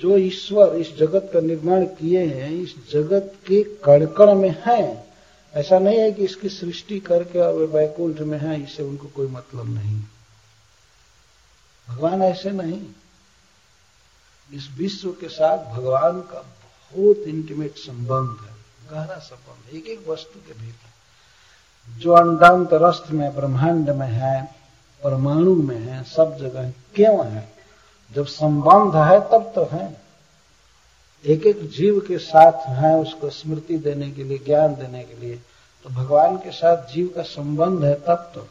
जो ईश्वर इस जगत का निर्माण किए हैं, इस जगत के कड़कड़ में है। ऐसा नहीं है कि इसकी सृष्टि करके और वे वैकुंठ में है, इससे उनको कोई मतलब नहीं। भगवान ऐसे नहीं। इस विश्व के साथ भगवान का बहुत इंटीमेट संबंध है, गहरा संबंध एक एक वस्तु के भीतर। जो अंडांत रस्थ में, ब्रह्मांड में है, परमाणु में है, सब जगह क्यों है? जब संबंध है तब तो है। एक एक जीव के साथ है उसको स्मृति देने के लिए, ज्ञान देने के लिए। तो भगवान के साथ जीव का संबंध है तब तो।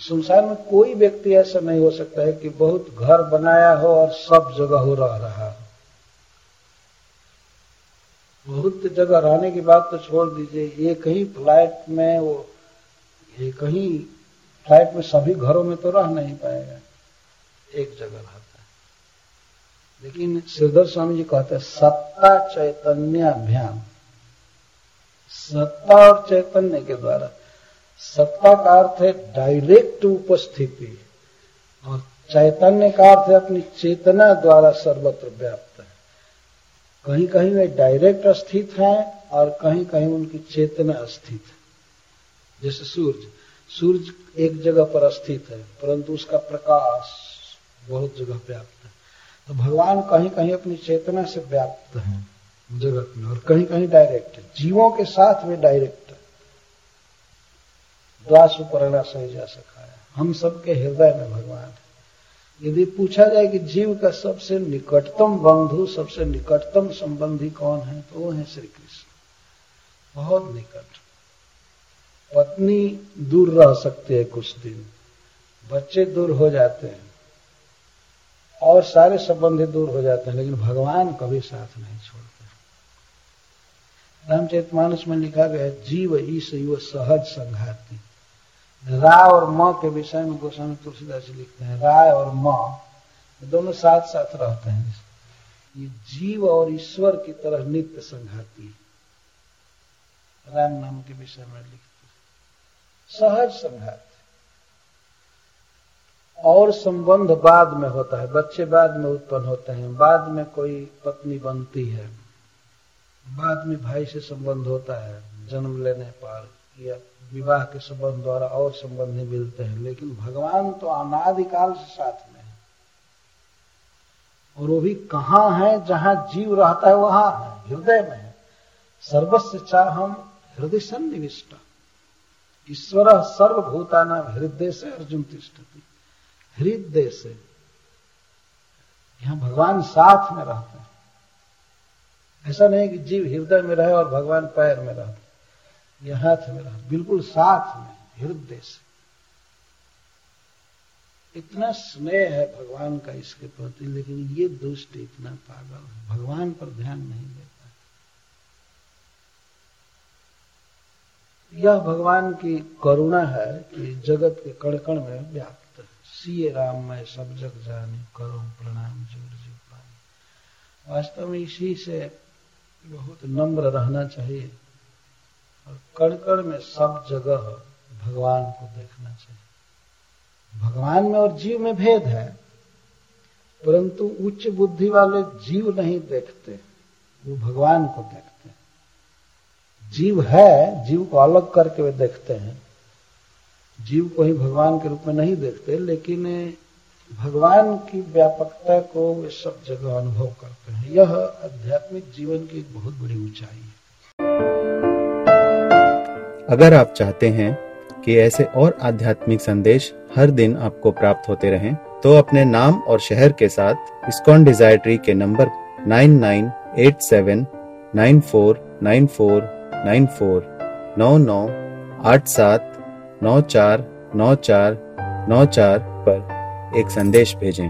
संसार में कोई व्यक्ति ऐसा नहीं हो सकता है कि बहुत घर बनाया हो और सब जगह हो रह रहा हो। बहुत जगह रहने की बात तो छोड़ दीजिए। एक ही फ्लैट में वो एक ही फ्लैट में सभी घरों में तो रह नहीं पाएगा। एक जगह रहता है। लेकिन श्रीधर स्वामी जी कहते हैं, सत्ता चैतन्य अभियान। सत्ता और चैतन्य के द्वारा। सत्ता का अर्थ है डायरेक्ट उपस्थिति। और चैतन्य का अर्थ है अपनी चेतना द्वारा सर्वत्र व्याप्त है। कहीं कहीं वे डायरेक्ट स्थित हैं और कहीं कहीं उनकी चेतना स्थित है। जैसे सूर्य। सूर्य एक जगह पर स्थित है, परंतु उसका प्रकाश बहुत जगह व्याप्त है। तो भगवान कहीं कहीं अपनी चेतना से व्याप्त है जगत में, और कहीं कहीं डायरेक्ट है। जीवों के साथ वे डायरेक्ट है। सही जा सका है। हम सबके हृदय में भगवान है। यदि पूछा जाए कि जीव का सबसे निकटतम बंधु, सबसे निकटतम संबंधी कौन है तो वो है श्री कृष्ण। बहुत निकट। पत्नी दूर रह सकती है कुछ दिन। बच्चे दूर हो जाते हैं। और सारे संबंधी दूर हो जाते हैं, लेकिन भगवान कभी साथ नहीं छोड़ते। रामचरित मानस में लिखा गया जीव ईस युव सहज संघाती। राय और म के विषय में गोस्वामी तुलसीदास जी लिखते हैं, राय और म। दोनों साथ साथ रहते हैं। ये जीव और ईश्वर की तरह नित्य संघाती राम नाम के विषय में लिखते सहज संघात और संबंध बाद में होता है, बच्चे बाद में उत्पन्न होते हैं, बाद में कोई पत्नी बनती है, बाद में भाई से संबंध होता है, जन्म लेने पर या विवाह के संबंध द्वारा और संबंधी मिलते हैं, लेकिन भगवान तो अनादिकाल से साथ में है। और वो भी कहाँ है, जहाँ जीव रहता है, वहाँ है, हृदय में है। सर्वस्व चाह हम हृदय सन्निविष्ट। ईश्वर सर्वभूताना हृदय से अर्जुन तिष्ठती। हृदय से। यहाँ भगवान साथ में रहते हैं। ऐसा नहीं कि जीव हृदय में रहे और भगवान पैर में रहते ये हाथ में रहे। बिल्कुल साथ में, हृदय से। इतना स्नेह है भगवान का इसके प्रति, लेकिन ये दुष्ट इतना पागल है। भगवान पर ध्यान नहीं देता। यह भगवान की करुणा है कि जगत के कणकण में व्याप्त है। सीए राम, मैं सब जग जाने, करो प्रणाम ज़ोर जी पाए वास्तव में इसी से बहुत नम्र रहना चाहिए और कण कण में सब जगह भगवान को देखना चाहिए। भगवान में और जीव में भेद है, परंतु उच्च बुद्धि वाले जीव नहीं देखते, वो भगवान को देखते हैं। जीव है जीव को अलग करके वे देखते हैं। जीव को ही भगवान के रूप में नहीं देखते लेकिन भगवान की व्यापकता को वे सब जगह अनुभव करते हैं। यह आध्यात्मिक जीवन की एक बहुत बड़ी ऊंचाई है। अगर आप चाहते हैं कि ऐसे और आध्यात्मिक संदेश हर दिन आपको प्राप्त होते रहें, तो अपने नाम और शहर के साथ इस्कॉन डिजायट्री के नंबर 9987949494 नौ नौ आठ सात नौ चार नौ चार नौ चार पर एक संदेश भेजें।